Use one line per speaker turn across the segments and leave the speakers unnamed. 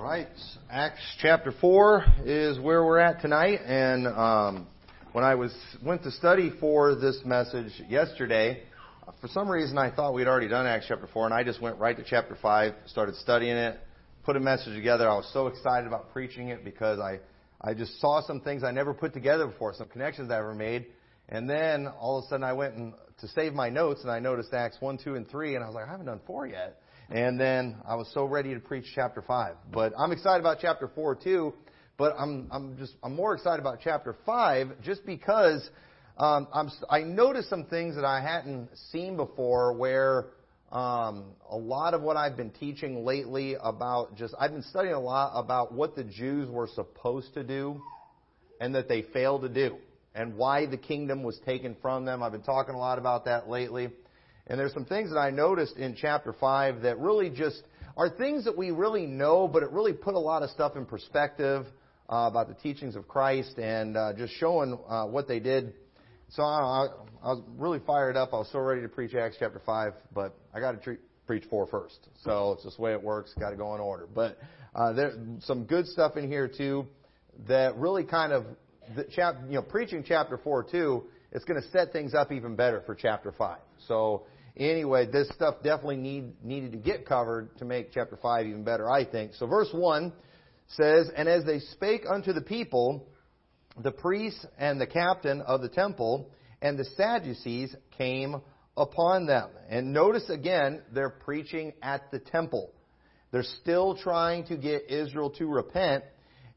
right, Acts chapter four is where we're at tonight, and um, when I was went to study for this message yesterday, for some reason I thought we'd already done Acts chapter four, and I just went right to chapter five, started studying it, put a message together. I was so excited about preaching it because I I just saw some things I never put together before, some connections I ever made, and then all of a sudden I went and to save my notes, and I noticed Acts one, two, and three, and I was like, I haven't done four yet. And then I was so ready to preach chapter 5. But I'm excited about chapter 4 too. But I'm, I'm just, I'm more excited about chapter 5 just because um, I'm, I noticed some things that I hadn't seen before where um, a lot of what I've been teaching lately about just, I've been studying a lot about what the Jews were supposed to do and that they failed to do and why the kingdom was taken from them. I've been talking a lot about that lately. And there's some things that I noticed in chapter 5 that really just are things that we really know, but it really put a lot of stuff in perspective uh, about the teachings of Christ and uh, just showing uh, what they did. So I, I, was really fired up. I was so ready to preach Acts chapter 5, but I got to tre- preach 4 first. So it's just the way it works. Got to go in order. But uh, there's some good stuff in here too that really kind of, the chap, you know, preaching chapter 4 too, it's going to set things up even better for chapter 5. So anyway, this stuff definitely need, needed to get covered to make chapter 5 even better, I think. So verse 1 says, And as they spake unto the people, the priests and the captain of the temple and the Sadducees came upon them. And notice again, they're preaching at the temple. They're still trying to get Israel to repent.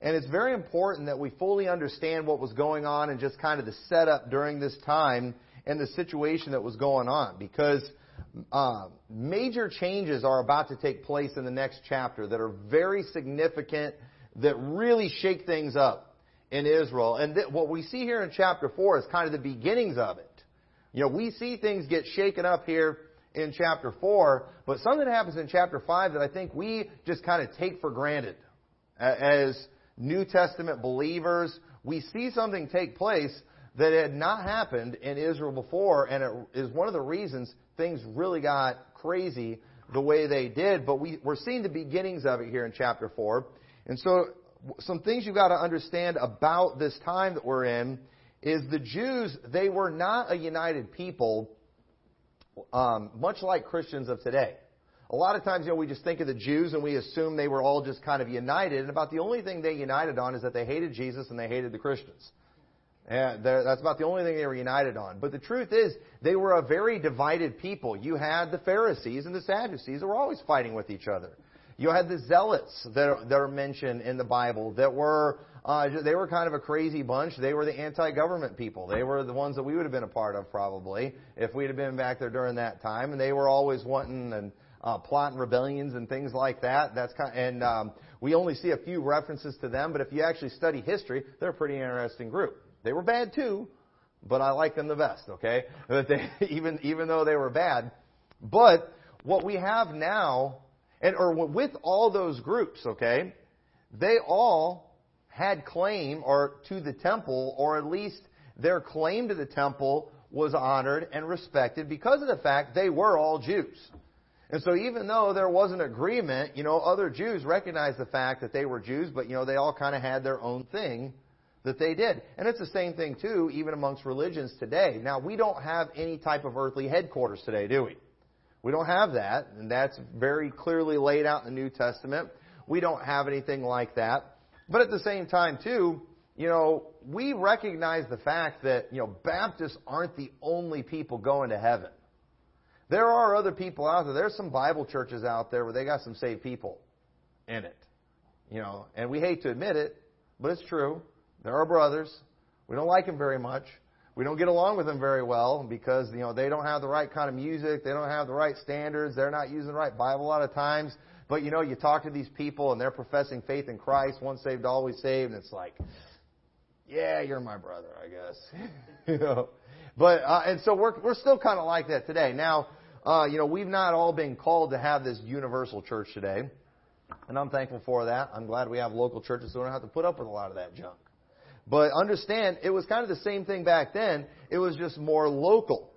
And it's very important that we fully understand what was going on and just kind of the setup during this time and the situation that was going on because uh, major changes are about to take place in the next chapter that are very significant, that really shake things up in Israel. And what we see here in chapter 4 is kind of the beginnings of it. You know, we see things get shaken up here in chapter 4, but something happens in chapter 5 that I think we just kind of take for granted. As New Testament believers, we see something take place that had not happened in Israel before, and it is one of the reasons things really got crazy the way they did. But we, we're seeing the beginnings of it here in chapter 4. And so, some things you've got to understand about this time that we're in is the Jews, they were not a united people, um, much like Christians of today. A lot of times, you know, we just think of the Jews and we assume they were all just kind of united, and about the only thing they united on is that they hated Jesus and they hated the Christians. And that's about the only thing they were united on. But the truth is, they were a very divided people. You had the Pharisees and the Sadducees that were always fighting with each other. You had the Zealots that are, that are mentioned in the Bible that were uh, they were kind of a crazy bunch. They were the anti-government people. They were the ones that we would have been a part of probably if we'd have been back there during that time. And they were always wanting and uh, plotting rebellions and things like that. That's kind of, and um, we only see a few references to them. But if you actually study history, they're a pretty interesting group. They were bad too, but I like them the best, okay? That they, even, even though they were bad. But what we have now, and, or with all those groups, okay, they all had claim or to the temple, or at least their claim to the temple was honored and respected because of the fact they were all Jews. And so even though there was an agreement, you know, other Jews recognized the fact that they were Jews, but you know, they all kind of had their own thing that they did. And it's the same thing too, even amongst religions today. Now, we don't have any type of earthly headquarters today, do we? We don't have that, and that's very clearly laid out in the New Testament. We don't have anything like that. But at the same time too, you know, we recognize the fact that, you know, Baptists aren't the only people going to heaven. There are other people out there. There's some Bible churches out there where they got some saved people in it. You know, and we hate to admit it, but it's true. They're our brothers. We don't like them very much. We don't get along with them very well because you know they don't have the right kind of music, they don't have the right standards, they're not using the right Bible a lot of times. But you know, you talk to these people and they're professing faith in Christ, once saved, always saved, and it's like, yeah, you're my brother, I guess. you know, but uh, and so we're we're still kind of like that today. Now, uh, you know, we've not all been called to have this universal church today, and I'm thankful for that. I'm glad we have local churches so we don't have to put up with a lot of that junk. But understand, it was kind of the same thing back then. It was just more local.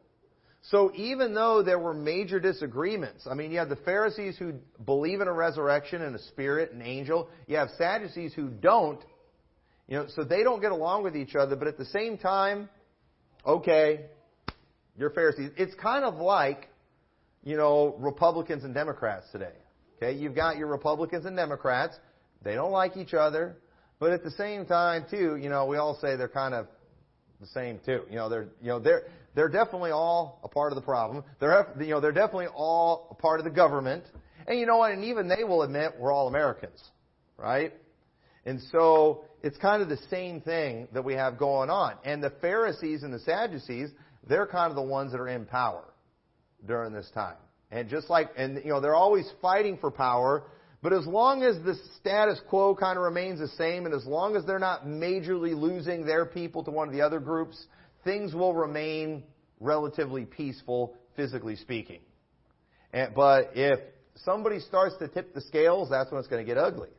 So even though there were major disagreements, I mean, you have the Pharisees who believe in a resurrection and a spirit, an angel. You have Sadducees who don't. You know, so they don't get along with each other, but at the same time, okay, you're Pharisees. It's kind of like, you know, Republicans and Democrats today. Okay, you've got your Republicans and Democrats. They don't like each other, but at the same time, too, you know, we all say they're kind of the same too. You know, they're you know they're they're definitely all a part of the problem. They're you know they're definitely all a part of the government. And you know what? And even they will admit we're all Americans, right? And so it's kind of the same thing that we have going on. And the Pharisees and the Sadducees, they're kind of the ones that are in power during this time. And just like, and you know, they're always fighting for power, but as long as the status quo kind of remains the same, and as long as they're not majorly losing their people to one of the other groups, things will remain relatively peaceful, physically speaking. And, but if somebody starts to tip the scales, that's when it's going to get ugly.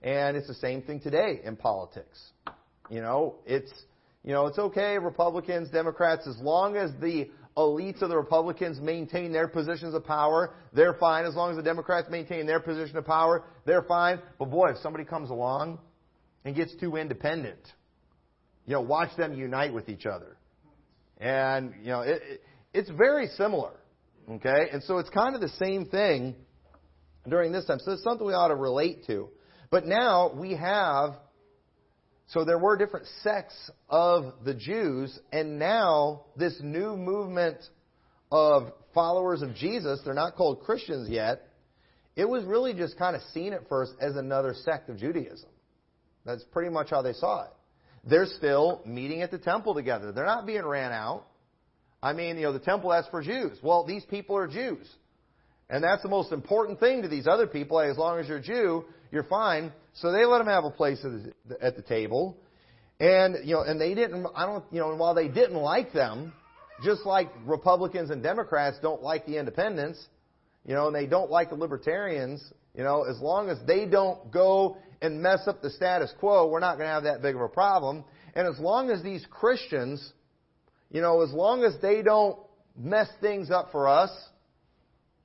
And it's the same thing today in politics. You know, it's you know, it's okay, Republicans, Democrats, as long as the elites of the Republicans maintain their positions of power, they're fine. As long as the Democrats maintain their position of power, they're fine. But boy, if somebody comes along and gets too independent, you know, watch them unite with each other. And, you know, it, it, it's very similar. Okay? And so it's kind of the same thing during this time. So it's something we ought to relate to. But now we have so there were different sects of the Jews, and now this new movement of followers of Jesus, they're not called Christians yet, it was really just kind of seen at first as another sect of Judaism. That's pretty much how they saw it. They're still meeting at the temple together. They're not being ran out. I mean, you know, the temple that's for Jews. Well, these people are Jews. And that's the most important thing to these other people. As long as you're a Jew, you're fine. So they let them have a place at the table. And, you know, and they didn't, I don't, you know, and while they didn't like them, just like Republicans and Democrats don't like the independents, you know, and they don't like the libertarians, you know, as long as they don't go and mess up the status quo, we're not going to have that big of a problem. And as long as these Christians, you know, as long as they don't mess things up for us,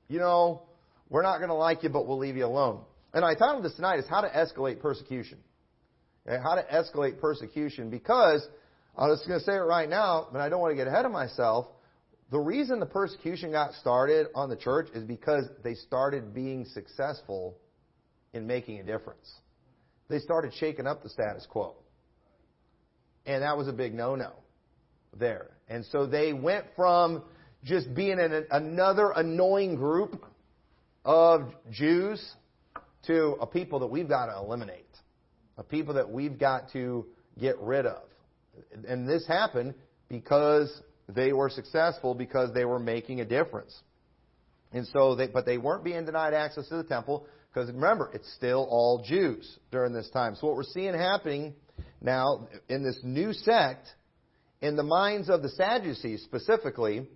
you know, we're not going to like you, but we'll leave you alone. And I titled this tonight is How to Escalate Persecution. Okay, how to escalate persecution because I was going to say it right now, but I don't want to get ahead of myself. The reason the persecution got started on the church is because they started being successful in making a difference. They started shaking up the status quo. And that was a big no-no there. And so they went from just being an, another annoying group of Jews to a people that we've got to eliminate, a people that we've got to get rid of. And this happened because they were successful because they were making a difference. And so they, but they weren't being denied access to the temple because remember, it's still all Jews during this time. So what we're seeing happening now in this new sect, in the minds of the Sadducees specifically,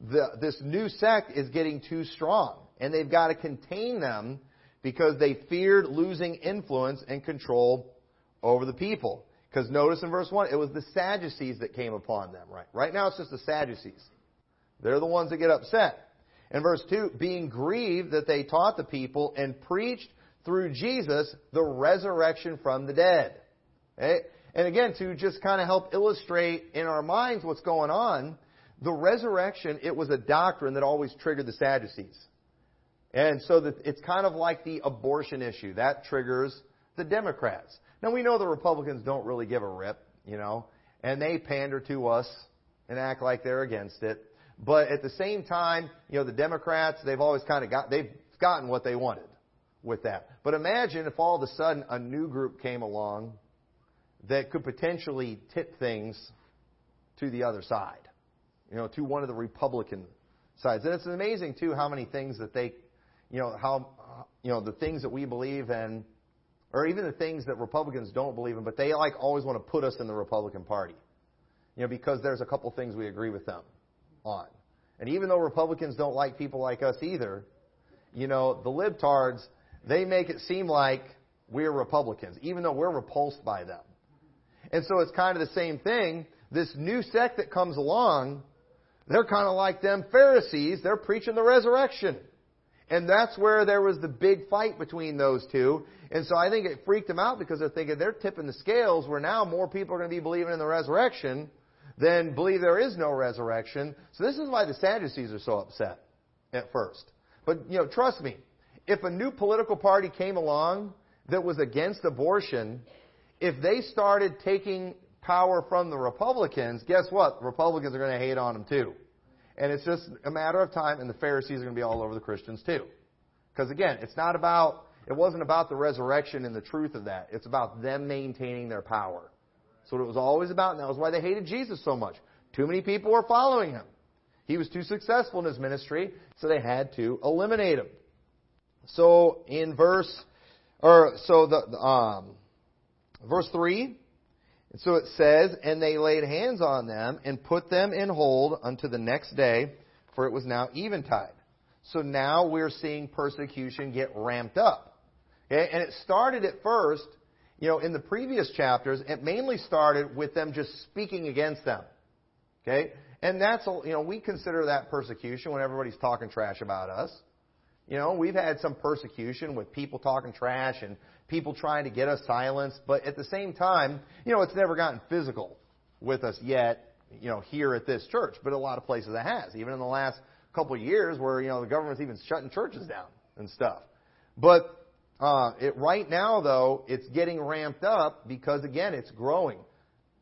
the, this new sect is getting too strong. And they've got to contain them because they feared losing influence and control over the people. Because notice in verse 1, it was the Sadducees that came upon them, right? Right now it's just the Sadducees. They're the ones that get upset. In verse 2, being grieved that they taught the people and preached through Jesus the resurrection from the dead. Okay? And again, to just kind of help illustrate in our minds what's going on, the resurrection, it was a doctrine that always triggered the Sadducees. And so it's kind of like the abortion issue. That triggers the Democrats. Now we know the Republicans don't really give a rip, you know, and they pander to us and act like they're against it. But at the same time, you know, the Democrats, they've always kind of got, they've gotten what they wanted with that. But imagine if all of a sudden a new group came along that could potentially tip things to the other side, you know, to one of the Republican sides. And it's amazing, too, how many things that they you know, how, you know, the things that we believe in, or even the things that Republicans don't believe in, but they like always want to put us in the Republican Party. You know, because there's a couple things we agree with them on. And even though Republicans don't like people like us either, you know, the libtards, they make it seem like we're Republicans, even though we're repulsed by them. And so it's kind of the same thing. This new sect that comes along, They're kind of like them Pharisees. They're preaching the resurrection. And that's where there was the big fight between those two. And so I think it freaked them out because they're thinking they're tipping the scales where now more people are going to be believing in the resurrection than believe there is no resurrection. So this is why the Sadducees are so upset at first. But, you know, trust me, if a new political party came along that was against abortion, if they started taking power from the Republicans, guess what? Republicans are going to hate on them too. And it's just a matter of time, and the Pharisees are going to be all over the Christians too. Because again, it's not about, it wasn't about the resurrection and the truth of that. It's about them maintaining their power. So it was always about, and that was why they hated Jesus so much. Too many people were following him. He was too successful in his ministry, so they had to eliminate him. So in verse, or so the um, verse three, and so it says, and they laid hands on them and put them in hold unto the next day, for it was now eventide. So now we're seeing persecution get ramped up. Okay? And it started at first, you know, in the previous chapters, it mainly started with them just speaking against them. Okay? And that's, you know, we consider that persecution when everybody's talking trash about us. You know, we've had some persecution with people talking trash and people trying to get us silenced, but at the same time, you know, it's never gotten physical with us yet, you know, here at this church, but a lot of places it has, even in the last couple of years where, you know, the government's even shutting churches down and stuff. But uh, it, right now, though, it's getting ramped up because, again, it's growing.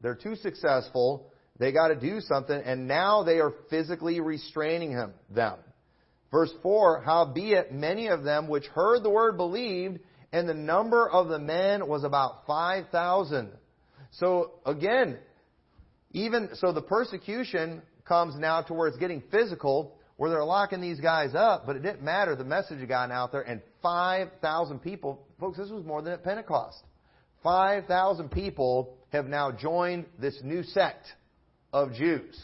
They're too successful. They got to do something, and now they are physically restraining him, them. Verse 4, Howbeit many of them which heard the word believed, and the number of the men was about 5,000. So again, even, so the persecution comes now to where it's getting physical, where they're locking these guys up, but it didn't matter. The message had gotten out there, and 5,000 people, folks, this was more than at Pentecost. 5,000 people have now joined this new sect of Jews.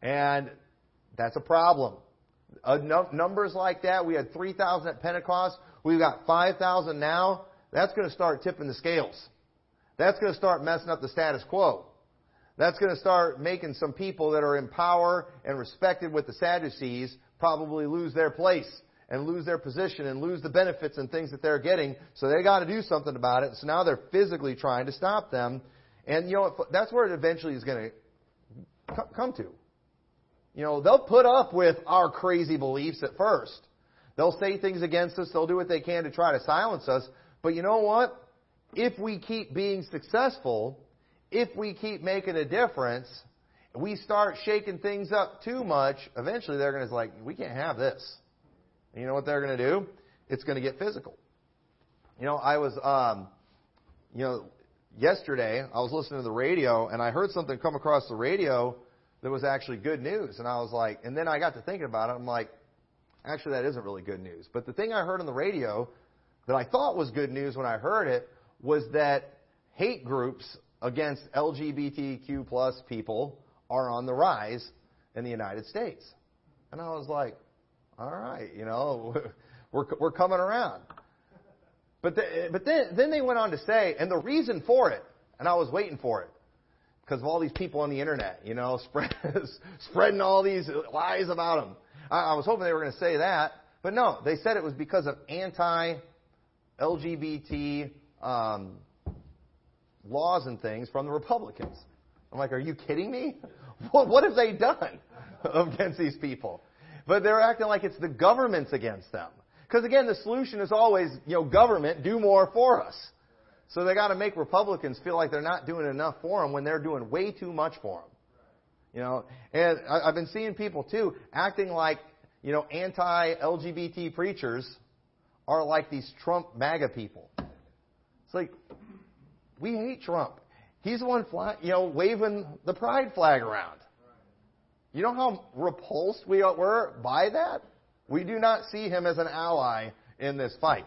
And that's a problem. Uh, numbers like that, we had 3,000 at Pentecost. We've got 5,000 now. That's going to start tipping the scales. That's going to start messing up the status quo. That's going to start making some people that are in power and respected with the Sadducees probably lose their place and lose their position and lose the benefits and things that they're getting. So they got to do something about it. So now they're physically trying to stop them. And you know, that's where it eventually is going to come to. You know, they'll put up with our crazy beliefs at first. They'll say things against us. They'll do what they can to try to silence us. But you know what? If we keep being successful, if we keep making a difference, we start shaking things up too much, eventually they're going to be like, we can't have this. And you know what they're going to do? It's going to get physical. You know, I was, um, you know, yesterday I was listening to the radio and I heard something come across the radio that was actually good news. And I was like, and then I got to thinking about it. I'm like, actually, that isn't really good news. But the thing I heard on the radio that I thought was good news when I heard it was that hate groups against LGBTQ plus people are on the rise in the United States. And I was like, all right, you know, we're, we're coming around. But, the, but then, then they went on to say, and the reason for it, and I was waiting for it, because of all these people on the internet, you know, spread, spreading all these lies about him. I, I was hoping they were going to say that, but no, they said it was because of anti-LGBT um, laws and things from the Republicans. I'm like, are you kidding me? What, what have they done against these people? But they're acting like it's the government's against them. Because again, the solution is always, you know, government, do more for us. So they got to make Republicans feel like they're not doing enough for them when they're doing way too much for them. You know, and I've been seeing people too acting like, you know, anti-LGBT preachers are like these Trump MAGA people. It's like, we hate Trump. He's the one, fly, you know, waving the pride flag around. You know how repulsed we were by that? We do not see him as an ally in this fight.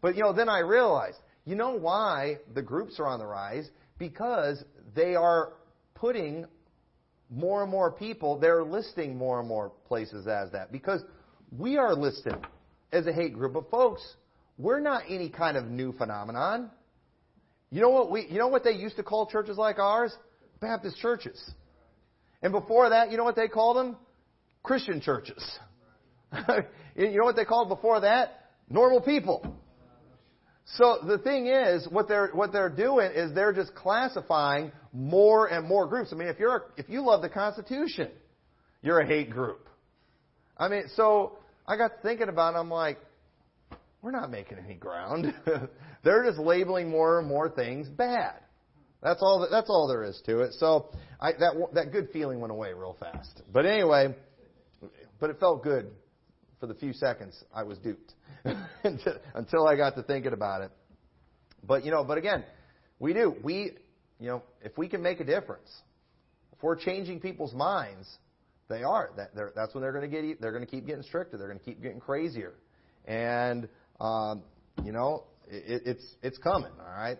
But, you know, then I realized you know why the groups are on the rise? Because they are putting more and more people, they're listing more and more places as that. Because we are listed as a hate group. But folks, we're not any kind of new phenomenon. You know what we you know what they used to call churches like ours? Baptist churches. And before that, you know what they called them? Christian churches. you know what they called before that? Normal people. So the thing is, what they're what they're doing is they're just classifying more and more groups. I mean, if you're if you love the Constitution, you're a hate group. I mean, so I got thinking about it. I'm like, we're not making any ground. they're just labeling more and more things bad. That's all. That, that's all there is to it. So I, that that good feeling went away real fast. But anyway, but it felt good for the few seconds I was duped until I got to thinking about it. But you know, but again, we do. We, you know, if we can make a difference, if we're changing people's minds, they are. That, that's when they're going to get. They're going to keep getting stricter. They're going to keep getting crazier, and um, you know, it, it's it's coming. All right,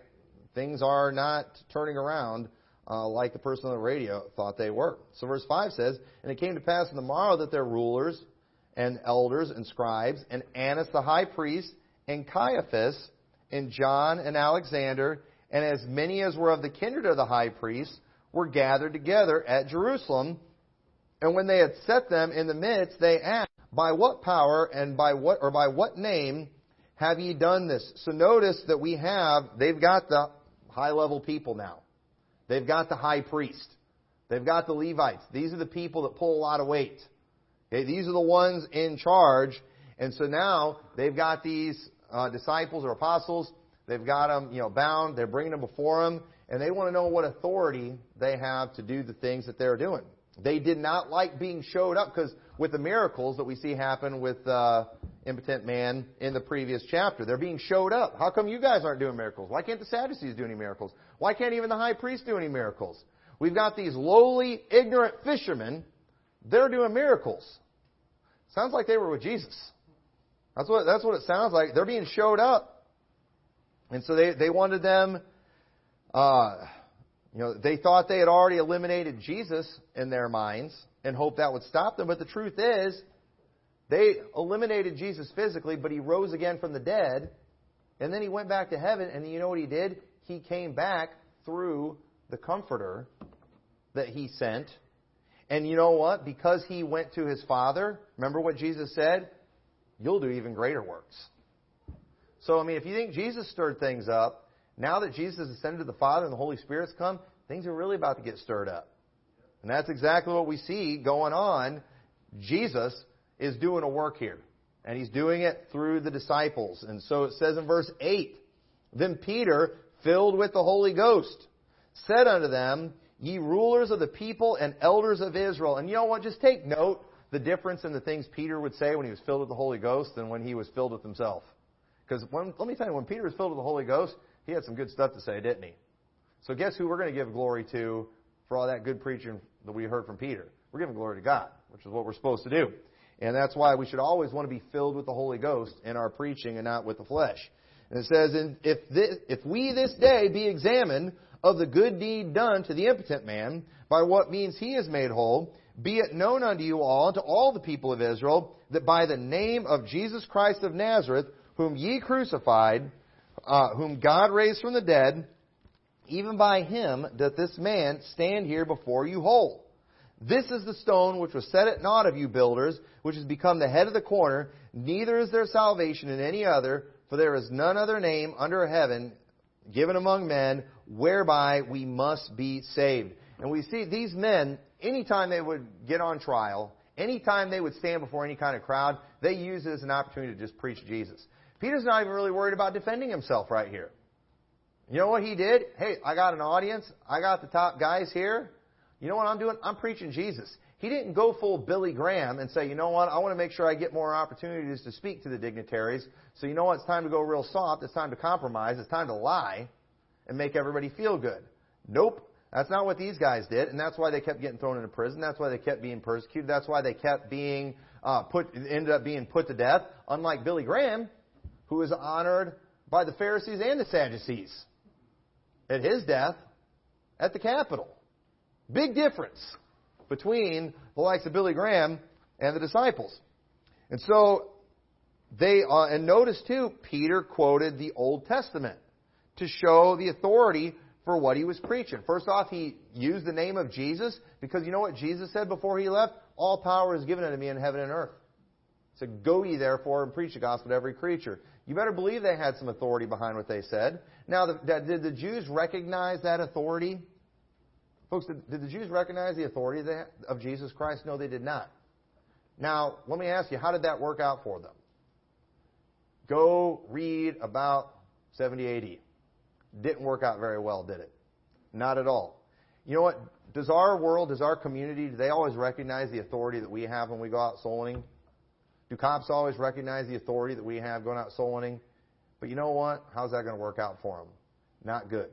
things are not turning around. Uh, like the person on the radio thought they were. So verse 5 says, And it came to pass in the morrow that their rulers and elders and scribes, and Annas the high priest, and Caiaphas, and John and Alexander, and as many as were of the kindred of the high priest, were gathered together at Jerusalem. And when they had set them in the midst, they asked, By what power and by what or by what name have ye done this? So notice that we have they've got the high level people now. They've got the high priest. They've got the Levites. These are the people that pull a lot of weight. Okay, these are the ones in charge. And so now they've got these uh, disciples or apostles. They've got them, you know, bound. They're bringing them before them, and they want to know what authority they have to do the things that they're doing. They did not like being showed up because with the miracles that we see happen with uh, impotent man in the previous chapter, they're being showed up. How come you guys aren't doing miracles? Why can't the Sadducees do any miracles? Why can't even the high priest do any miracles? We've got these lowly, ignorant fishermen they're doing miracles. Sounds like they were with Jesus. That's what, that's what it sounds like. They're being showed up. And so they, they wanted them, uh, you know, they thought they had already eliminated Jesus in their minds and hoped that would stop them. But the truth is, they eliminated Jesus physically, but he rose again from the dead. And then he went back to heaven. And you know what he did? He came back through the Comforter that he sent and you know what? Because he went to his Father, remember what Jesus said? You'll do even greater works. So, I mean, if you think Jesus stirred things up, now that Jesus has ascended to the Father and the Holy Spirit's come, things are really about to get stirred up. And that's exactly what we see going on. Jesus is doing a work here. And he's doing it through the disciples. And so it says in verse 8, Then Peter, filled with the Holy Ghost, said unto them, ye rulers of the people and elders of Israel. And you know what? Just take note the difference in the things Peter would say when he was filled with the Holy Ghost than when he was filled with himself. Because let me tell you, when Peter was filled with the Holy Ghost, he had some good stuff to say, didn't he? So guess who we're going to give glory to for all that good preaching that we heard from Peter? We're giving glory to God, which is what we're supposed to do. And that's why we should always want to be filled with the Holy Ghost in our preaching and not with the flesh. And it says, if, this, if we this day be examined of the good deed done to the impotent man, by what means he is made whole, be it known unto you all, to all the people of Israel, that by the name of Jesus Christ of Nazareth, whom ye crucified, uh, whom God raised from the dead, even by him doth this man stand here before you whole. This is the stone which was set at naught of you builders, which has become the head of the corner. Neither is there salvation in any other, for there is none other name under heaven given among men whereby we must be saved. And we see these men, anytime they would get on trial, anytime they would stand before any kind of crowd, they use it as an opportunity to just preach Jesus. Peter's not even really worried about defending himself right here. You know what he did? Hey, I got an audience. I got the top guys here. You know what I'm doing? I'm preaching Jesus. He didn't go full Billy Graham and say, you know what, I want to make sure I get more opportunities to speak to the dignitaries. So you know what, it's time to go real soft. It's time to compromise. It's time to lie and make everybody feel good. Nope. That's not what these guys did, and that's why they kept getting thrown into prison. That's why they kept being persecuted. That's why they kept being uh, put, ended up being put to death. Unlike Billy Graham, who was honored by the Pharisees and the Sadducees at his death at the Capitol. Big difference between the likes of Billy Graham and the disciples. And so they, uh, and notice too, Peter quoted the Old Testament to show the authority for what he was preaching. First off, he used the name of Jesus because you know what Jesus said before he left? All power is given unto me in heaven and earth. So go ye therefore and preach the gospel to every creature. You better believe they had some authority behind what they said. Now, the, did the Jews recognize that authority? Folks, did, did the Jews recognize the authority of Jesus Christ? No, they did not. Now, let me ask you, how did that work out for them? Go read about 70 AD. Didn't work out very well, did it? Not at all. You know what? Does our world, does our community, do they always recognize the authority that we have when we go out soul winning? Do cops always recognize the authority that we have going out soul winning? But you know what? How's that going to work out for them? Not good.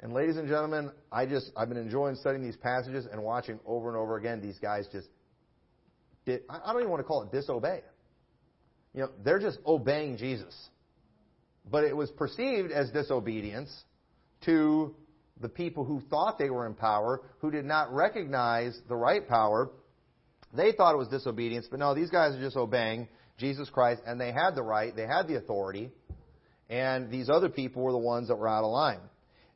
And ladies and gentlemen, I just I've been enjoying studying these passages and watching over and over again these guys just did I don't even want to call it disobey. You know, they're just obeying Jesus. But it was perceived as disobedience to the people who thought they were in power, who did not recognize the right power. They thought it was disobedience, but no, these guys are just obeying Jesus Christ, and they had the right, they had the authority, and these other people were the ones that were out of line.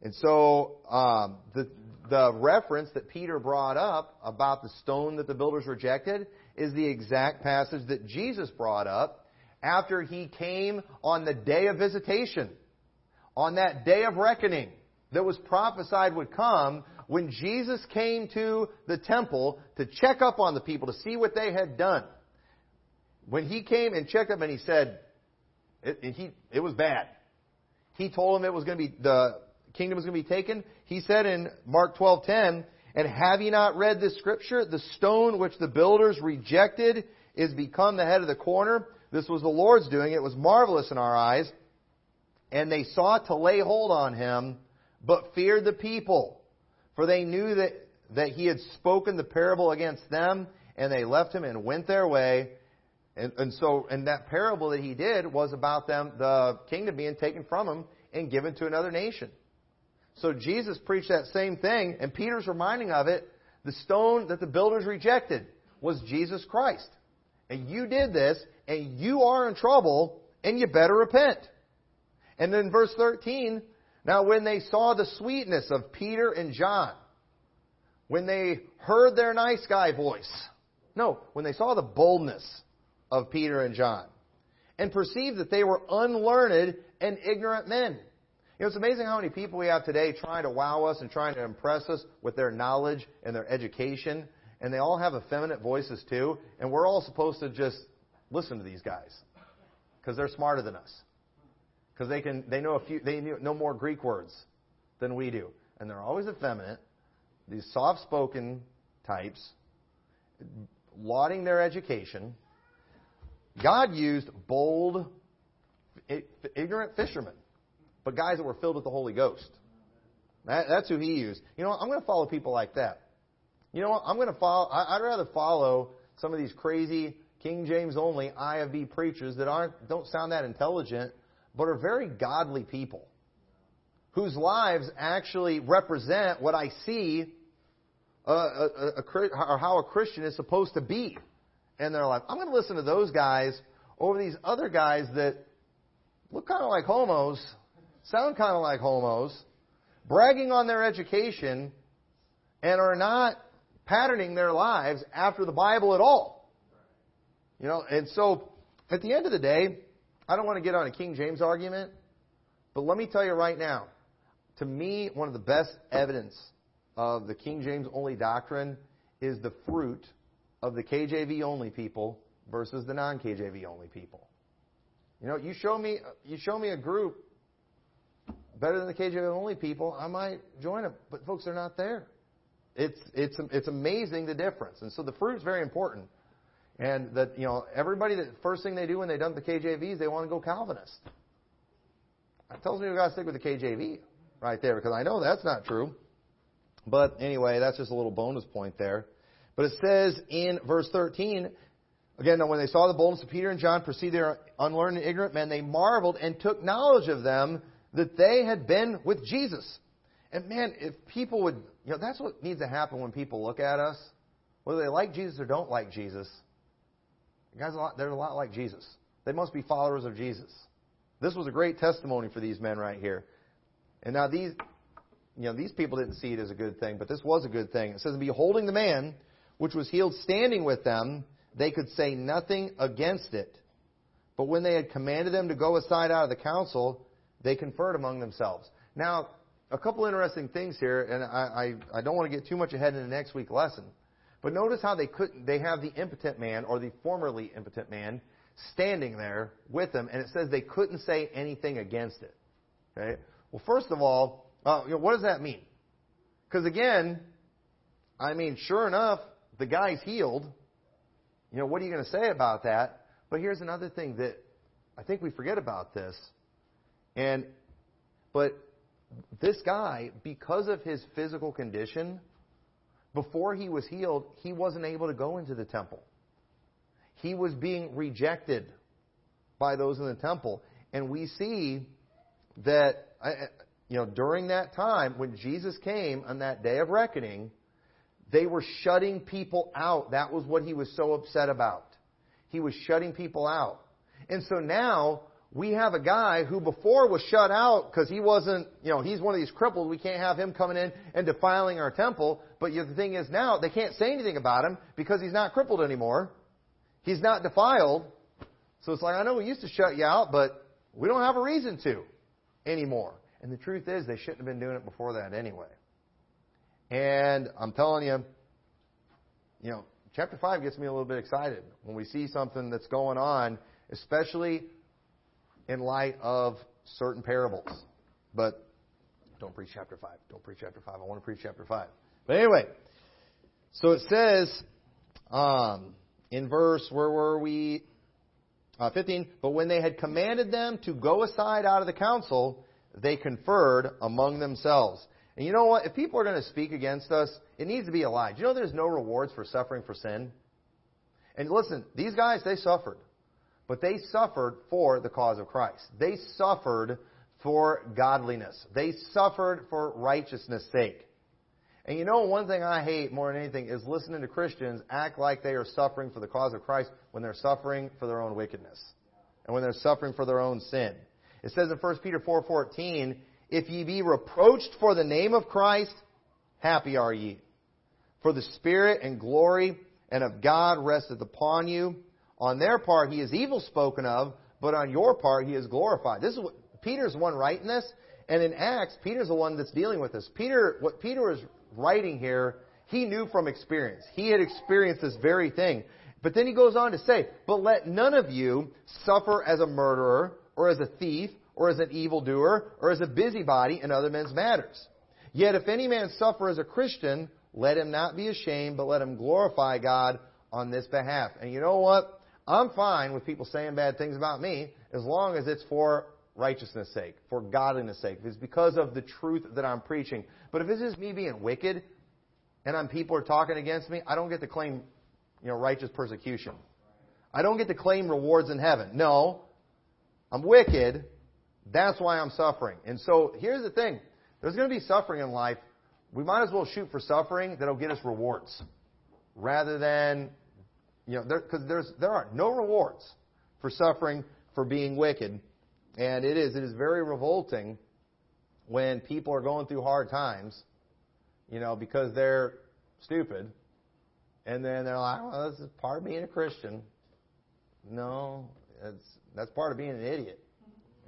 And so um, the the reference that Peter brought up about the stone that the builders rejected is the exact passage that Jesus brought up after he came on the day of visitation, on that day of reckoning that was prophesied would come when Jesus came to the temple to check up on the people to see what they had done. When he came and checked up and he said, it, it, he, it was bad. He told them it was going to be, the kingdom was going to be taken. He said in Mark 12:10, and have ye not read this scripture? The stone which the builders rejected is become the head of the corner. This was the Lord's doing. It was marvelous in our eyes. And they sought to lay hold on him, but feared the people. For they knew that, that he had spoken the parable against them, and they left him and went their way. And, and so, and that parable that he did was about them, the kingdom being taken from them and given to another nation. So Jesus preached that same thing, and Peter's reminding of it. The stone that the builders rejected was Jesus Christ. And you did this, and you are in trouble, and you better repent. And then verse 13, now when they saw the sweetness of Peter and John, when they heard their nice guy voice, no, when they saw the boldness of Peter and John, and perceived that they were unlearned and ignorant men. You know, it's amazing how many people we have today trying to wow us and trying to impress us with their knowledge and their education, and they all have effeminate voices too, and we're all supposed to just listen to these guys because they're smarter than us. Because they can, they know a few, they know more Greek words than we do, and they're always effeminate. These soft-spoken types, lauding their education. God used bold, ignorant fishermen, but guys that were filled with the Holy Ghost. That, that's who He used. You know, I'm going to follow people like that. You know what? I'm going to follow. I'd rather follow some of these crazy King James only IFB preachers that aren't don't sound that intelligent, but are very godly people whose lives actually represent what I see a, a, a, or how a Christian is supposed to be in their life. I'm going to listen to those guys over these other guys that look kind of like homos, sound kind of like homos, bragging on their education, and are not patterning their lives after the Bible at all. You know, and so at the end of the day, I don't want to get on a King James argument, but let me tell you right now, to me, one of the best evidence of the King James only doctrine is the fruit of the KJV only people versus the non KJV only people. You know, you show me you show me a group better than the KJV only people, I might join them. But folks, they're not there. It's it's it's amazing the difference, and so the fruit is very important. And that, you know, everybody, the first thing they do when they dump the KJVs, they want to go Calvinist. That tells me we've got to stick with the KJV right there because I know that's not true. But anyway, that's just a little bonus point there. But it says in verse 13, again, when they saw the boldness of Peter and John proceed their unlearned and ignorant men, they marveled and took knowledge of them that they had been with Jesus. And man, if people would, you know, that's what needs to happen when people look at us, whether they like Jesus or don't like Jesus. Guys, a lot, they're a lot like Jesus. They must be followers of Jesus. This was a great testimony for these men right here. And now these, you know, these people didn't see it as a good thing, but this was a good thing. It says, Beholding the man which was healed standing with them, they could say nothing against it. But when they had commanded them to go aside out of the council, they conferred among themselves. Now, a couple interesting things here, and I, I, I don't want to get too much ahead in the next week lesson. But notice how they couldn't, they have the impotent man, or the formerly impotent man, standing there with them, and it says they couldn't say anything against it. Okay? Well, first of all, uh, you know, what does that mean? Because again, I mean, sure enough, the guy's healed. You know, what are you going to say about that? But here's another thing that I think we forget about this. And, but this guy, because of his physical condition, before he was healed, he wasn't able to go into the temple. He was being rejected by those in the temple. And we see that, you know, during that time, when Jesus came on that day of reckoning, they were shutting people out. That was what he was so upset about. He was shutting people out. And so now we have a guy who before was shut out because he wasn't, you know, he's one of these cripples. We can't have him coming in and defiling our temple. But the thing is now they can't say anything about him because he's not crippled anymore. He's not defiled. So it's like, I know we used to shut you out, but we don't have a reason to anymore. And the truth is they shouldn't have been doing it before that anyway. And I'm telling you, you know, chapter 5 gets me a little bit excited when we see something that's going on, especially in light of certain parables. But don't preach chapter 5. Don't preach chapter 5. I want to preach chapter 5. But anyway, so it says um, in verse, where were we? Uh, 15. But when they had commanded them to go aside out of the council, they conferred among themselves. And you know what? If people are going to speak against us, it needs to be a lie. Do you know there's no rewards for suffering for sin? And listen, these guys, they suffered. But they suffered for the cause of Christ. They suffered for godliness. They suffered for righteousness' sake. And you know, one thing I hate more than anything is listening to Christians act like they are suffering for the cause of Christ when they're suffering for their own wickedness. And when they're suffering for their own sin. It says in 1 Peter 4.14, if ye be reproached for the name of Christ, happy are ye. For the Spirit and glory and of God resteth upon you. On their part he is evil spoken of, but on your part he is glorified. This is what Peter's the one writing this, and in Acts, Peter's the one that's dealing with this. Peter, what Peter is writing here, he knew from experience. He had experienced this very thing. But then he goes on to say, But let none of you suffer as a murderer, or as a thief, or as an evildoer, or as a busybody in other men's matters. Yet if any man suffer as a Christian, let him not be ashamed, but let him glorify God on this behalf. And you know what? I'm fine with people saying bad things about me as long as it's for righteousness' sake, for godliness' sake. If it's because of the truth that I'm preaching. But if it's just me being wicked and I'm people are talking against me, I don't get to claim, you know, righteous persecution. I don't get to claim rewards in heaven. No. I'm wicked, that's why I'm suffering. And so here's the thing. There's going to be suffering in life. We might as well shoot for suffering that'll get us rewards rather than, you know, because there, there's, there are no rewards for suffering for being wicked. And it is, it is very revolting when people are going through hard times, you know, because they're stupid. And then they're like, well, this is part of being a Christian. No, that's, that's part of being an idiot.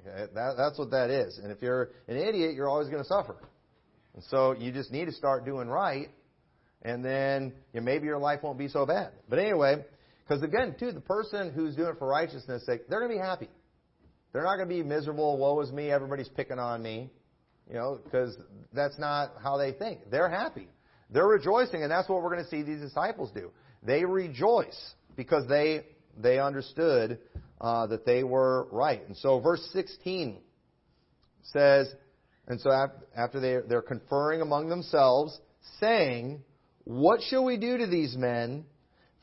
Okay? That, that's what that is. And if you're an idiot, you're always going to suffer. And so you just need to start doing right, and then you know, maybe your life won't be so bad. But anyway, because again, too, the person who's doing it for righteousness' sake, they're going to be happy. They're not going to be miserable. Woe is me. Everybody's picking on me. You know, because that's not how they think. They're happy. They're rejoicing, and that's what we're going to see these disciples do. They rejoice because they they understood uh, that they were right. And so verse 16 says, and so after they, they're conferring among themselves, saying, What shall we do to these men?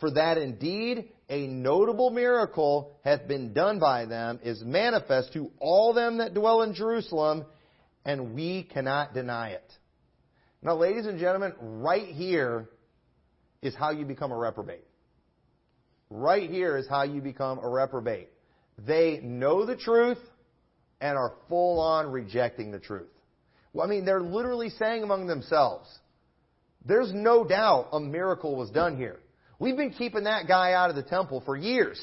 For that indeed a notable miracle hath been done by them, is manifest to all them that dwell in Jerusalem, and we cannot deny it. Now, ladies and gentlemen, right here is how you become a reprobate. Right here is how you become a reprobate. They know the truth and are full on rejecting the truth. Well, I mean, they're literally saying among themselves, there's no doubt a miracle was done here. We've been keeping that guy out of the temple for years.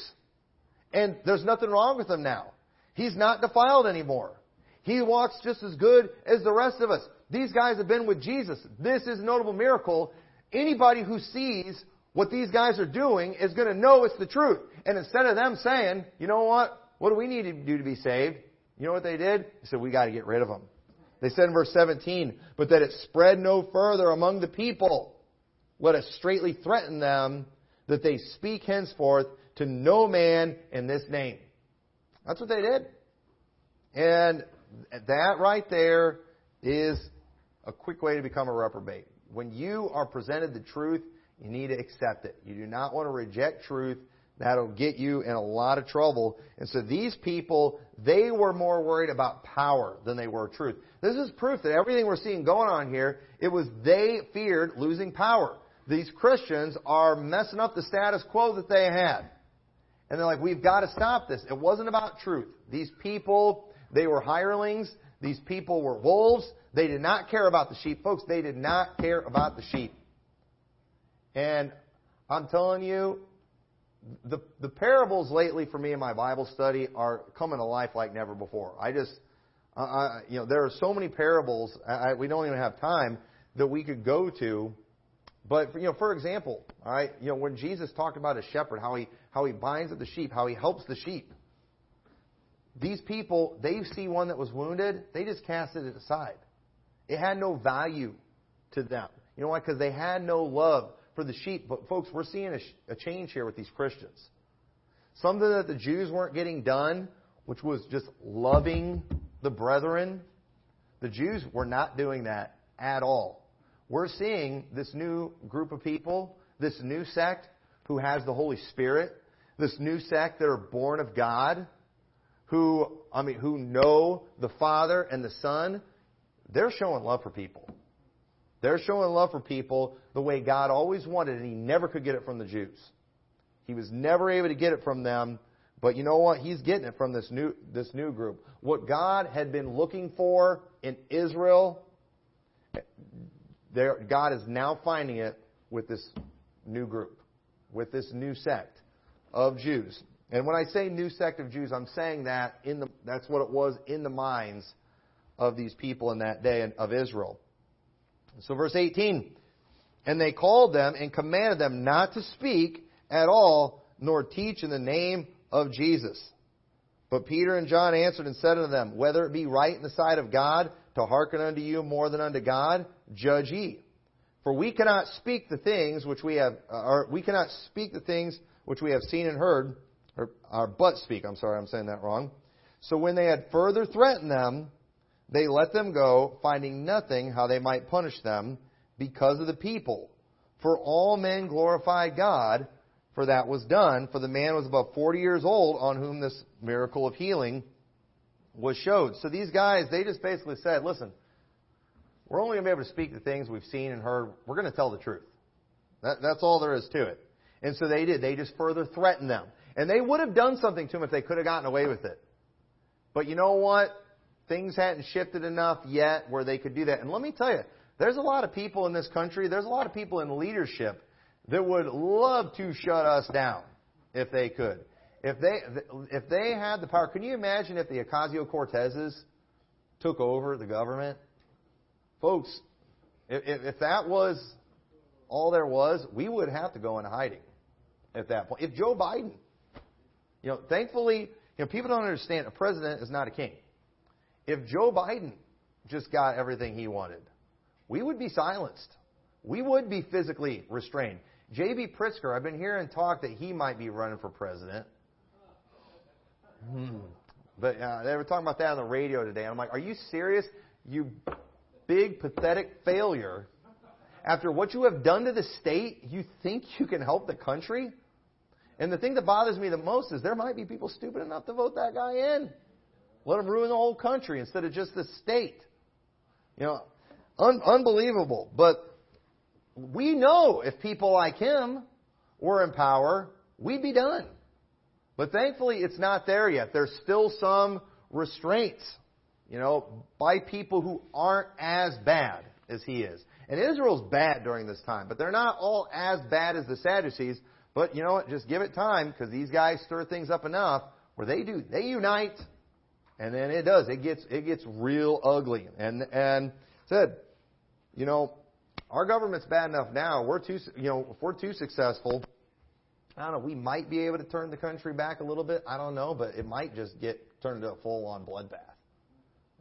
And there's nothing wrong with him now. He's not defiled anymore. He walks just as good as the rest of us. These guys have been with Jesus. This is a notable miracle. Anybody who sees what these guys are doing is going to know it's the truth. And instead of them saying, you know what? What do we need to do to be saved? You know what they did? They said, we got to get rid of them. They said in verse 17, but that it spread no further among the people. Let us straightly threaten them that they speak henceforth to no man in this name. That's what they did. And that right there is a quick way to become a reprobate. When you are presented the truth, you need to accept it. You do not want to reject truth. That'll get you in a lot of trouble. And so these people, they were more worried about power than they were truth. This is proof that everything we're seeing going on here, it was they feared losing power. These Christians are messing up the status quo that they had. And they're like, we've got to stop this. It wasn't about truth. These people, they were hirelings. These people were wolves. They did not care about the sheep. Folks, they did not care about the sheep. And I'm telling you, the, the parables lately for me in my Bible study are coming to life like never before. I just, I, you know, there are so many parables, I, we don't even have time that we could go to. But, you know, for example, all right, you know, when Jesus talked about a shepherd, how he, how he binds up the sheep, how he helps the sheep. These people, they see one that was wounded, they just casted it aside. It had no value to them. You know why? Because they had no love for the sheep. But folks, we're seeing a, a change here with these Christians. Something that the Jews weren't getting done, which was just loving the brethren. The Jews were not doing that at all. We're seeing this new group of people, this new sect who has the Holy Spirit, this new sect that are born of God, who I mean who know the Father and the Son, they're showing love for people. They're showing love for people the way God always wanted, and He never could get it from the Jews. He was never able to get it from them, but you know what? He's getting it from this new this new group. What God had been looking for in Israel, there, God is now finding it with this new group, with this new sect of Jews. And when I say new sect of Jews, I'm saying that in the that's what it was in the minds of these people in that day of Israel. So verse 18, and they called them and commanded them not to speak at all, nor teach in the name of Jesus. But Peter and John answered and said unto them, Whether it be right in the sight of God to hearken unto you more than unto God, judge ye. For we cannot speak the things which we have, uh, or we cannot speak the things which we have seen and heard, or, or but speak. I'm sorry, I'm saying that wrong. So when they had further threatened them, they let them go, finding nothing how they might punish them because of the people. For all men glorified God, for that was done, for the man was about 40 years old on whom this miracle of healing was showed. So these guys, they just basically said, listen, we're only going to be able to speak the things we've seen and heard. We're going to tell the truth. That, that's all there is to it. And so they did. They just further threatened them. And they would have done something to them if they could have gotten away with it. But you know what? things hadn't shifted enough yet where they could do that. And let me tell you, there's a lot of people in this country, there's a lot of people in leadership that would love to shut us down if they could. If they if they had the power, can you imagine if the Ocasio-Cortezes took over the government? Folks, if, if that was all there was, we would have to go into hiding at that point. If Joe Biden, you know, thankfully, you know, people don't understand a president is not a king. If Joe Biden just got everything he wanted, we would be silenced. We would be physically restrained. J.B. Pritzker, I've been hearing talk that he might be running for president. But uh, they were talking about that on the radio today. I'm like, are you serious? You big, pathetic failure. After what you have done to the state, you think you can help the country? And the thing that bothers me the most is there might be people stupid enough to vote that guy in. Let them ruin the whole country instead of just the state. You know, un- unbelievable. But we know if people like him were in power, we'd be done. But thankfully, it's not there yet. There's still some restraints You know, by people who aren't as bad as he is. And Israel's bad during this time, but they're not all as bad as the Sadducees. But you know what? Just give it time because these guys stir things up enough where they do. They unite, and then it does. It gets it gets real ugly. And and said, you know, our government's bad enough now. We're too you know if we're too successful. I don't know. We might be able to turn the country back a little bit. I don't know, but it might just get turned into a full-on bloodbath.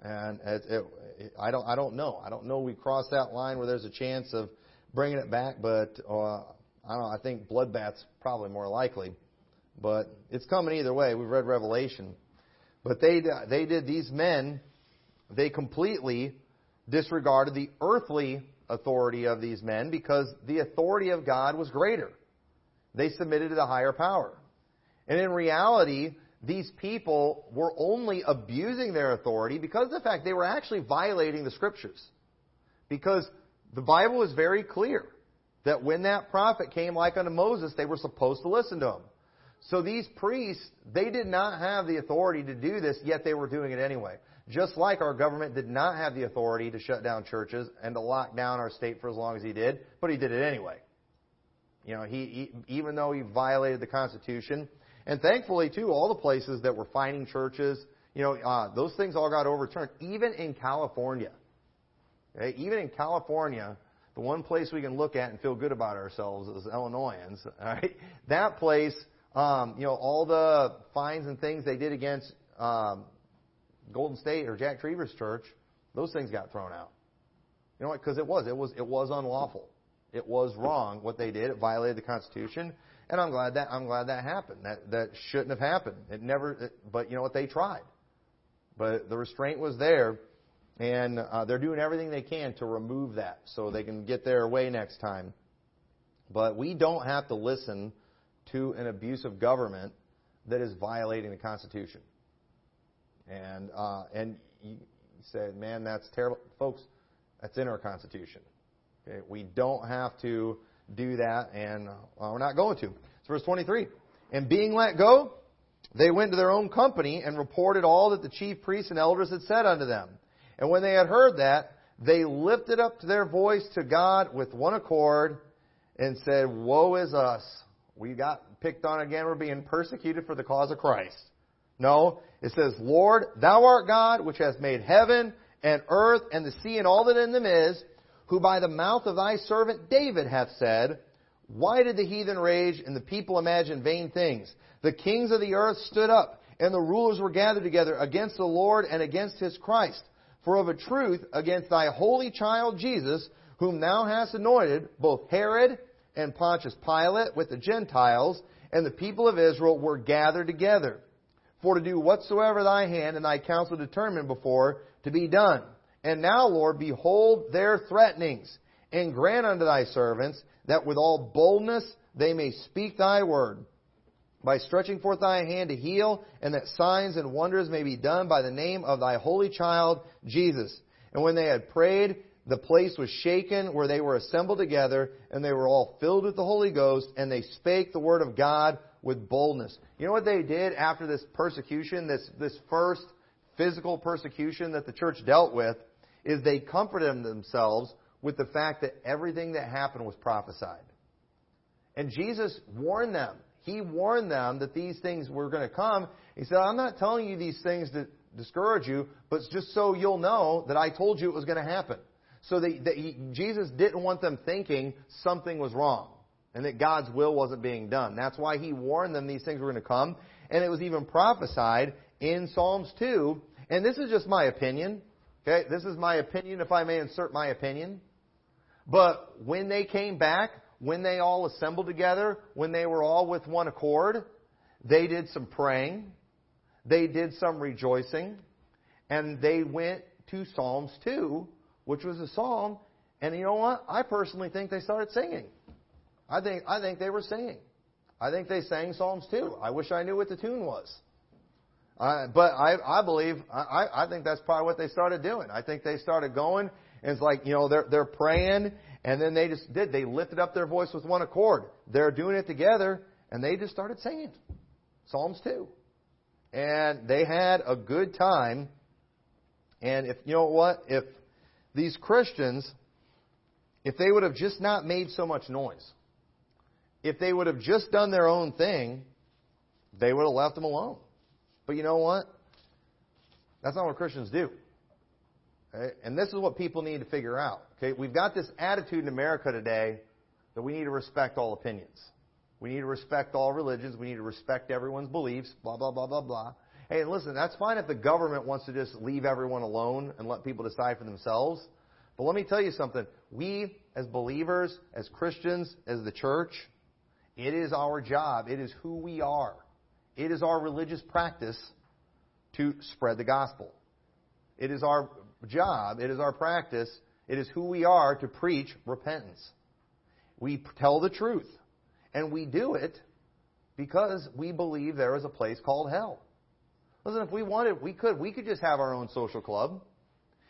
And it, it, it, I don't, I don't know. I don't know. We cross that line where there's a chance of bringing it back, but uh, I don't. know. I think bloodbath's probably more likely. But it's coming either way. We've read Revelation, but they they did these men. They completely disregarded the earthly authority of these men because the authority of God was greater. They submitted to the higher power. And in reality, these people were only abusing their authority because of the fact they were actually violating the scriptures. Because the Bible is very clear that when that prophet came like unto Moses, they were supposed to listen to him. So these priests, they did not have the authority to do this, yet they were doing it anyway. Just like our government did not have the authority to shut down churches and to lock down our state for as long as he did, but he did it anyway. You know, he, he even though he violated the Constitution, and thankfully, too, all the places that were finding churches, you know, uh, those things all got overturned. Even in California, okay? even in California, the one place we can look at and feel good about ourselves is Illinoisans. All right, that place, um, you know, all the fines and things they did against um, Golden State or Jack Trieber's church, those things got thrown out. You know what? Because it was, it was, it was unlawful. It was wrong what they did. It violated the Constitution. And I'm glad that I'm glad that happened. That that shouldn't have happened. It never. It, but you know what? They tried. But the restraint was there, and uh, they're doing everything they can to remove that so they can get their way next time. But we don't have to listen to an abusive government that is violating the Constitution. And uh, and you say, man, that's terrible, folks. That's in our Constitution. Okay? We don't have to do that, and we're not going to. It's verse 23. And being let go, they went to their own company and reported all that the chief priests and elders had said unto them. And when they had heard that, they lifted up their voice to God with one accord and said, Woe is us. We got picked on again. We're being persecuted for the cause of Christ. No, it says, Lord, thou art God, which has made heaven and earth and the sea and all that in them is, who by the mouth of thy servant David hath said, Why did the heathen rage and the people imagine vain things? The kings of the earth stood up, and the rulers were gathered together against the Lord and against his Christ. For of a truth, against thy holy child Jesus, whom thou hast anointed, both Herod and Pontius Pilate with the Gentiles and the people of Israel were gathered together, for to do whatsoever thy hand and thy counsel determined before to be done. And now, Lord, behold their threatenings, and grant unto thy servants that with all boldness they may speak thy word, by stretching forth thy hand to heal, and that signs and wonders may be done by the name of thy holy child, Jesus. And when they had prayed, the place was shaken where they were assembled together, and they were all filled with the Holy Ghost, and they spake the word of God with boldness. You know what they did after this persecution, this, this first physical persecution that the church dealt with? Is they comforted themselves with the fact that everything that happened was prophesied. And Jesus warned them. He warned them that these things were going to come. He said, I'm not telling you these things to discourage you, but just so you'll know that I told you it was going to happen. So that, that he, Jesus didn't want them thinking something was wrong and that God's will wasn't being done. That's why he warned them these things were going to come. And it was even prophesied in Psalms 2. And this is just my opinion. Okay, this is my opinion, if I may insert my opinion. But when they came back, when they all assembled together, when they were all with one accord, they did some praying, they did some rejoicing, and they went to Psalms 2, which was a psalm, and you know what? I personally think they started singing. I think, I think they were singing. I think they sang Psalms 2. I wish I knew what the tune was. Uh, but I, I believe, I, I think that's probably what they started doing. I think they started going, and it's like, you know, they're, they're praying, and then they just did. They lifted up their voice with one accord. They're doing it together, and they just started singing. Psalms 2. And they had a good time And if you know what, if these Christians, if they would have just not made so much noise, if they would have just done their own thing, they would have left them alone. But you know what? That's not what Christians do. And this is what people need to figure out. Okay? We've got this attitude in America today that we need to respect all opinions. We need to respect all religions. We need to respect everyone's beliefs, blah, blah, blah, blah, blah. Hey, listen, that's fine if the government wants to just leave everyone alone and let people decide for themselves. But let me tell you something. We, as believers, as Christians, as the church, it is our job. It is who we are. It is our religious practice to spread the gospel. It is our job, it is our practice, it is who we are to preach repentance. We tell the truth. And we do it because we believe there is a place called hell. Listen, if we wanted, we could. We could just have our own social club.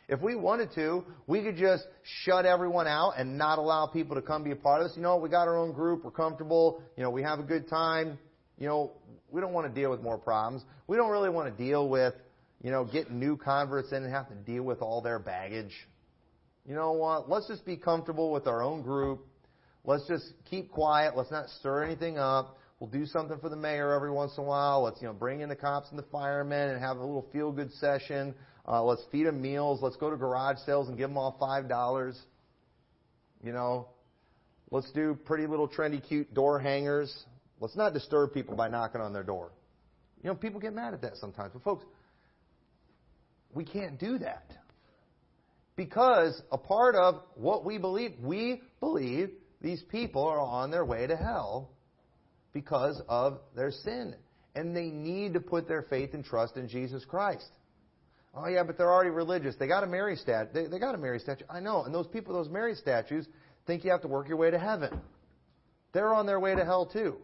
If we wanted to, we could just shut everyone out and not allow people to come be a part of this. You know, we got our own group, we're comfortable, you know, we have a good time. You know, we don't want to deal with more problems. We don't really want to deal with, you know, getting new converts in and have to deal with all their baggage. You know what? Let's just be comfortable with our own group. Let's just keep quiet. Let's not stir anything up. We'll do something for the mayor every once in a while. Let's, you know, bring in the cops and the firemen and have a little feel good session. Uh, let's feed them meals. Let's go to garage sales and give them all five dollars. You know, let's do pretty little trendy cute door hangers. Let's not disturb people by knocking on their door. You know, people get mad at that sometimes. But folks, we can't do that. Because a part of what we believe, we believe these people are on their way to hell because of their sin. And they need to put their faith and trust in Jesus Christ. Oh yeah, but they're already religious. They got a Mary statue. They, they got a Mary statue. I know. And those people, those Mary statues, think you have to work your way to heaven. They're on their way to hell too.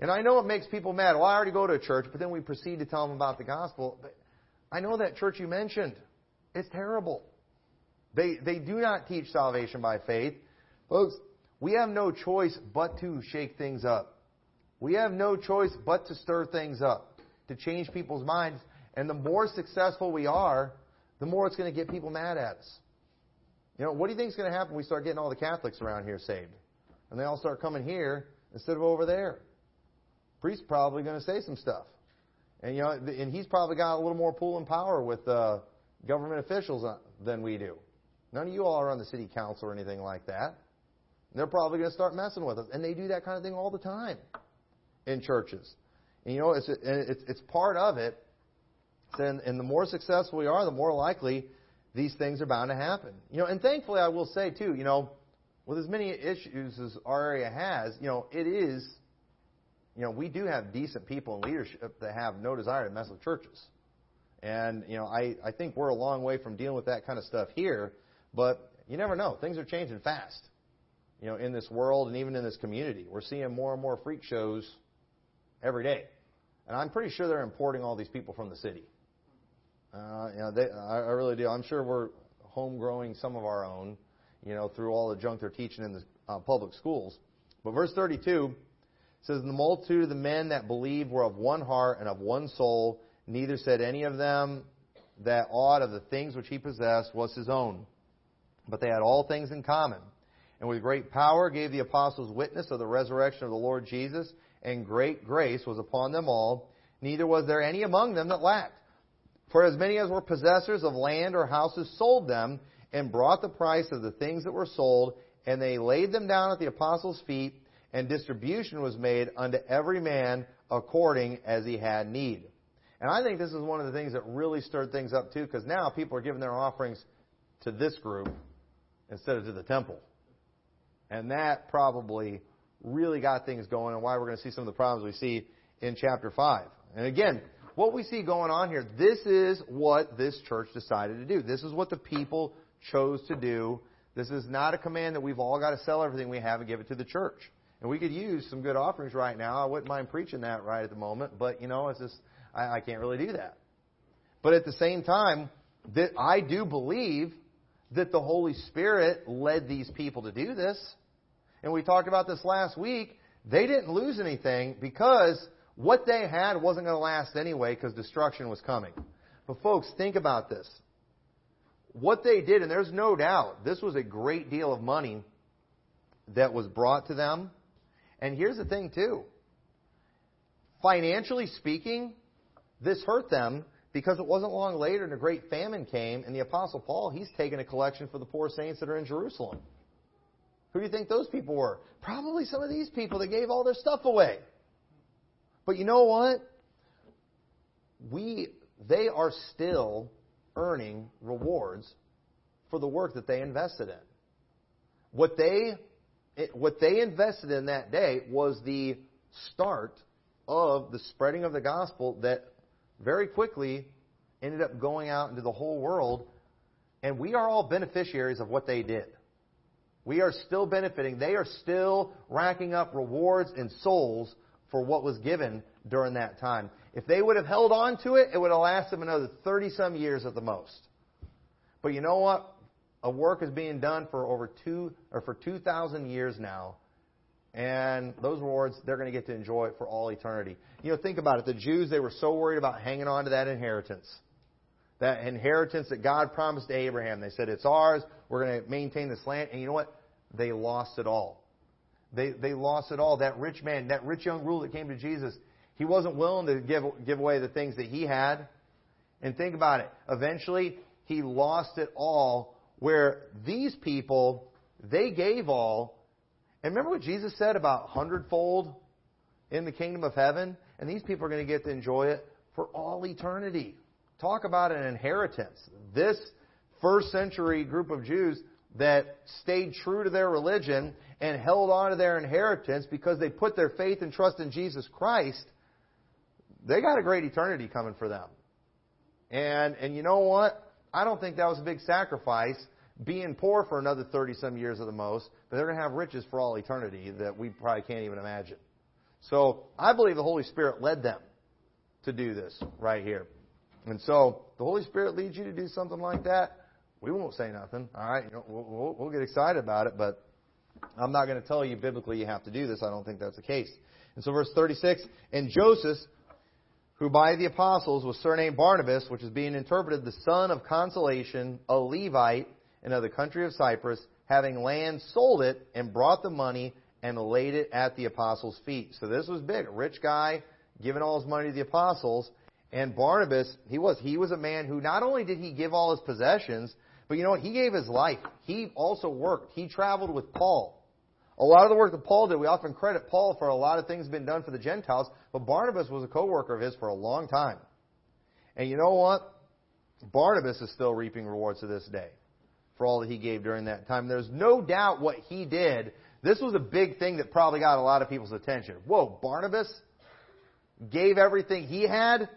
And I know it makes people mad. Well, I already go to a church, but then we proceed to tell them about the gospel. But I know that church you mentioned. It's terrible. They, they do not teach salvation by faith. Folks, we have no choice but to shake things up. We have no choice but to stir things up, to change people's minds. And the more successful we are, the more it's going to get people mad at us. You know, what do you think is going to happen when we start getting all the Catholics around here saved? And they all start coming here instead of over there? Priest's probably going to say some stuff. And you know, and he's probably got a little more pull and power with uh, government officials uh, than we do. None of you all are on the city council or anything like that. They're probably going to start messing with us, and they do that kind of thing all the time in churches. And you know, it's it's, it's part of it. And, and the more successful we are, the more likely these things are bound to happen. You know, and thankfully, I will say too, you know, with as many issues as our area has, you know, it is you know, we do have decent people in leadership that have no desire to mess with churches. And, you know, I, I think we're a long way from dealing with that kind of stuff here, but you never know. Things are changing fast, you know, in this world and even in this community. We're seeing more and more freak shows every day. And I'm pretty sure they're importing all these people from the city. Uh, you know, they, I, I really do. I'm sure we're home growing some of our own, you know, through all the junk they're teaching in the uh, public schools. But verse 32 says, The multitude of the men that believed were of one heart and of one soul. Neither said any of them that aught of the things which he possessed was his own. But they had all things in common. And with great power gave the apostles witness of the resurrection of the Lord Jesus, and great grace was upon them all. Neither was there any among them that lacked. For as many as were possessors of land or houses sold them, and brought the price of the things that were sold, and they laid them down at the apostles' feet, and distribution was made unto every man according as he had need. And I think this is one of the things that really stirred things up too, because now people are giving their offerings to this group instead of to the temple. And that probably really got things going and why we're going to see some of the problems we see in chapter 5. And again, what we see going on here, this is what this church decided to do. This is what the people chose to do. This is not a command that we've all got to sell everything we have and give it to the church. And we could use some good offerings right now. I wouldn't mind preaching that right at the moment, but you know, it's just I, I can't really do that. But at the same time, that I do believe that the Holy Spirit led these people to do this. And we talked about this last week. They didn't lose anything because what they had wasn't going to last anyway because destruction was coming. But folks, think about this. What they did, and there's no doubt, this was a great deal of money that was brought to them. And here's the thing too. Financially speaking, this hurt them because it wasn't long later and a great famine came, and the Apostle Paul, he's taking a collection for the poor saints that are in Jerusalem. Who do you think those people were? Probably some of these people that gave all their stuff away. But you know what? We, they are still earning rewards for the work that they invested in. What they, what they invested in that day was the start of the spreading of the gospel that very quickly ended up going out into the whole world. And we are all beneficiaries of what they did. We are still benefiting. They are still racking up rewards and souls for what was given during that time. If they would have held on to it, it would have lasted them another 30 some years at the most. But you know what? A work is being done for over two or for 2,000 years now. And those rewards, they're going to get to enjoy it for all eternity. You know, think about it. The Jews, they were so worried about hanging on to that inheritance. That inheritance that God promised to Abraham. They said, it's ours. We're going to maintain this land. And you know what? They lost it all. They, they lost it all. That rich man, that rich young ruler that came to Jesus, he wasn't willing to give, give away the things that he had. And think about it. Eventually, he lost it all where these people, they gave all. And remember what Jesus said about hundredfold in the kingdom of heaven? And these people are going to get to enjoy it for all eternity. Talk about an inheritance. This first century group of Jews that stayed true to their religion and held on to their inheritance because they put their faith and trust in Jesus Christ, they got a great eternity coming for them. And and you know what? I don't think that was a big sacrifice being poor for another 30 some years at the most, but they're going to have riches for all eternity that we probably can't even imagine. So, I believe the Holy Spirit led them to do this right here. And so, the Holy Spirit leads you to do something like that, we won't say nothing. All right, we'll, we'll, we'll get excited about it, but I'm not going to tell you biblically you have to do this. I don't think that's the case. And so, verse 36, and Joseph, who by the apostles was surnamed Barnabas, which is being interpreted the son of consolation, a Levite, and of the country of Cyprus, having land, sold it, and brought the money and laid it at the apostles' feet. So this was big. A rich guy giving all his money to the apostles. And Barnabas, he was he was a man who not only did he give all his possessions, but you know what? He gave his life. He also worked. He traveled with Paul. A lot of the work that Paul did, we often credit Paul for a lot of things being done for the Gentiles, but Barnabas was a co-worker of his for a long time. And you know what? Barnabas is still reaping rewards to this day for all that he gave during that time. There's no doubt what he did. This was a big thing that probably got a lot of people's attention. Whoa, Barnabas gave everything he had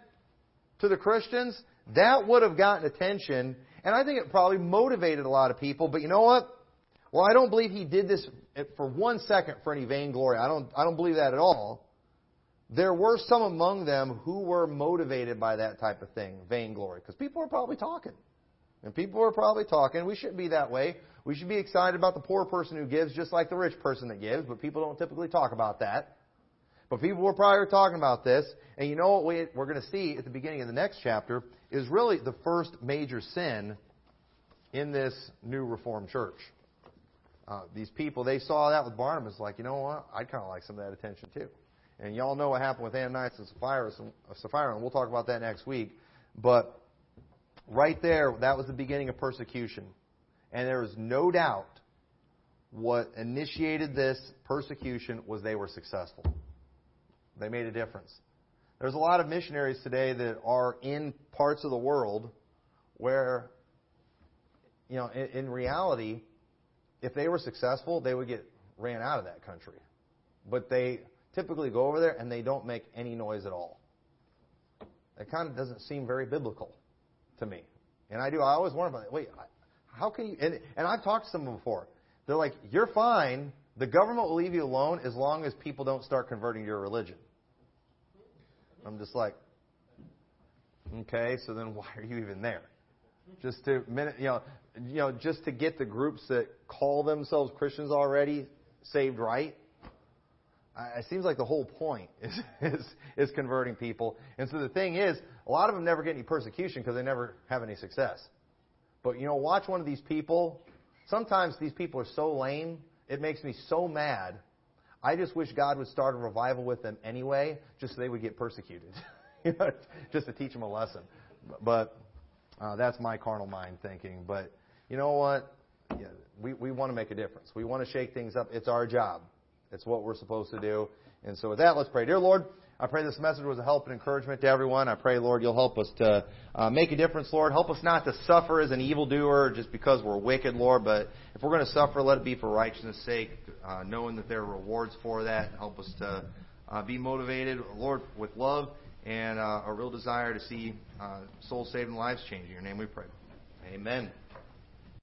to the Christians? That would have gotten attention and I think it probably motivated a lot of people. But you know what? Well, I don't believe he did this for one second for any vainglory. I don't, I don't believe that at all. There were some among them who were motivated by that type of thing, vainglory, because people were probably talking. And people were probably talking. We shouldn't be that way. We should be excited about the poor person who gives just like the rich person that gives, but people don't typically talk about that. But people were probably talking about this. And you know what we, we're going to see at the beginning of the next chapter is really the first major sin in this new Reformed church. Uh, these people, they saw that with Barnabas, like, you know what? I'd kind of like some of that attention too. And y'all know what happened with Ananias and Sapphira, and, Sapphira, and we'll talk about that next week. But right there, that was the beginning of persecution. And there is no doubt what initiated this persecution was they were successful. They made a difference. There's a lot of missionaries today that are in parts of the world where, you know, in, in reality, if they were successful, they would get ran out of that country. But they typically go over there and they don't make any noise at all. That kind of doesn't seem very biblical to me. And I do. I always wonder about it. Wait, how can you? And, and I've talked to some before. They're like, you're fine. The government will leave you alone as long as people don't start converting your religion. I'm just like, okay, so then why are you even there? Just to you know, you know, just to get the groups that call themselves Christians already saved right. It seems like the whole point is, is, is converting people. And so the thing is, A lot of them never get any persecution because they never have any success. But you know, watch one of these people. Sometimes these people are so lame, it makes me so mad. I just wish God would start a revival with them anyway, just so they would get persecuted. just to teach them a lesson. But uh, that's my carnal mind thinking. But you know what? Yeah, we, we want to make a difference. We want to shake things up. It's our job. It's what we're supposed to do. And so with that, let's pray. Dear Lord, I pray this message was a help and encouragement to everyone. I pray, Lord, you'll help us to uh, make a difference, Lord. Help us not to suffer as an evildoer just because we're wicked, Lord. But if we're going to suffer, let it be for righteousness' sake, uh, knowing that there are rewards for that. Help us to uh, be motivated, Lord, with love and uh, a real desire to see uh, souls saved and lives changed. In your name we pray. Amen.